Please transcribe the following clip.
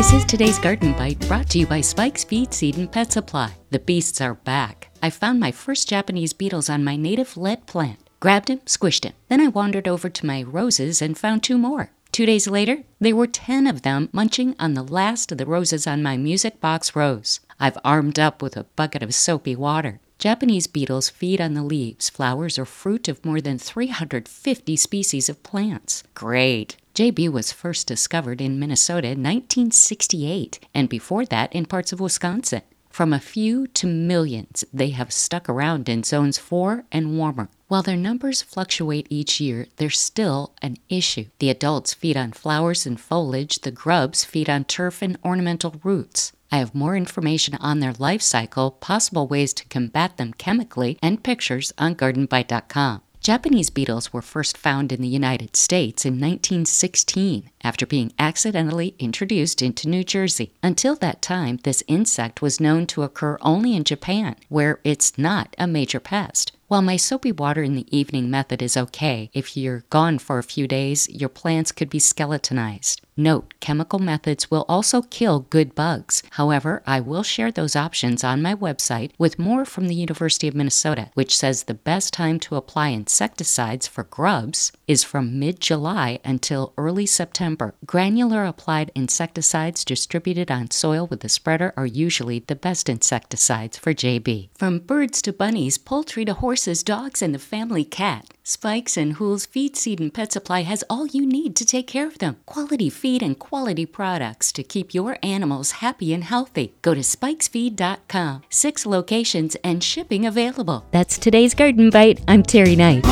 This is today's Garden Bite brought to you by Spike's Feed, Seed, and Pet Supply. The beasts are back. I found my first Japanese beetles on my native lead plant. Grabbed him, squished him. Then I wandered over to my roses and found two more. Two days later, there were 10 of them munching on the last of the roses on my music box rose. I've armed up with a bucket of soapy water. Japanese beetles feed on the leaves, flowers, or fruit of more than 350 species of plants. Great. JB was first discovered in Minnesota in 1968, and before that in parts of Wisconsin. From a few to millions, they have stuck around in zones 4 and warmer. While their numbers fluctuate each year, they're still an issue. The adults feed on flowers and foliage, the grubs feed on turf and ornamental roots. I have more information on their life cycle, possible ways to combat them chemically, and pictures on gardenbite.com. Japanese beetles were first found in the United States in 1916 after being accidentally introduced into New Jersey. Until that time, this insect was known to occur only in Japan, where it's not a major pest. While my soapy water in the evening method is okay, if you're gone for a few days, your plants could be skeletonized. Note, chemical methods will also kill good bugs. However, I will share those options on my website with more from the University of Minnesota, which says the best time to apply insecticides for grubs is from mid July until early September. Granular applied insecticides distributed on soil with a spreader are usually the best insecticides for JB. From birds to bunnies, poultry to horses, horses, dogs, and the family cat. Spikes and Hool's Feed, Seed, and Pet Supply has all you need to take care of them. Quality feed and quality products to keep your animals happy and healthy. Go to spikesfeed.com. Six locations and shipping available. That's today's Garden Bite. I'm Terry Knight.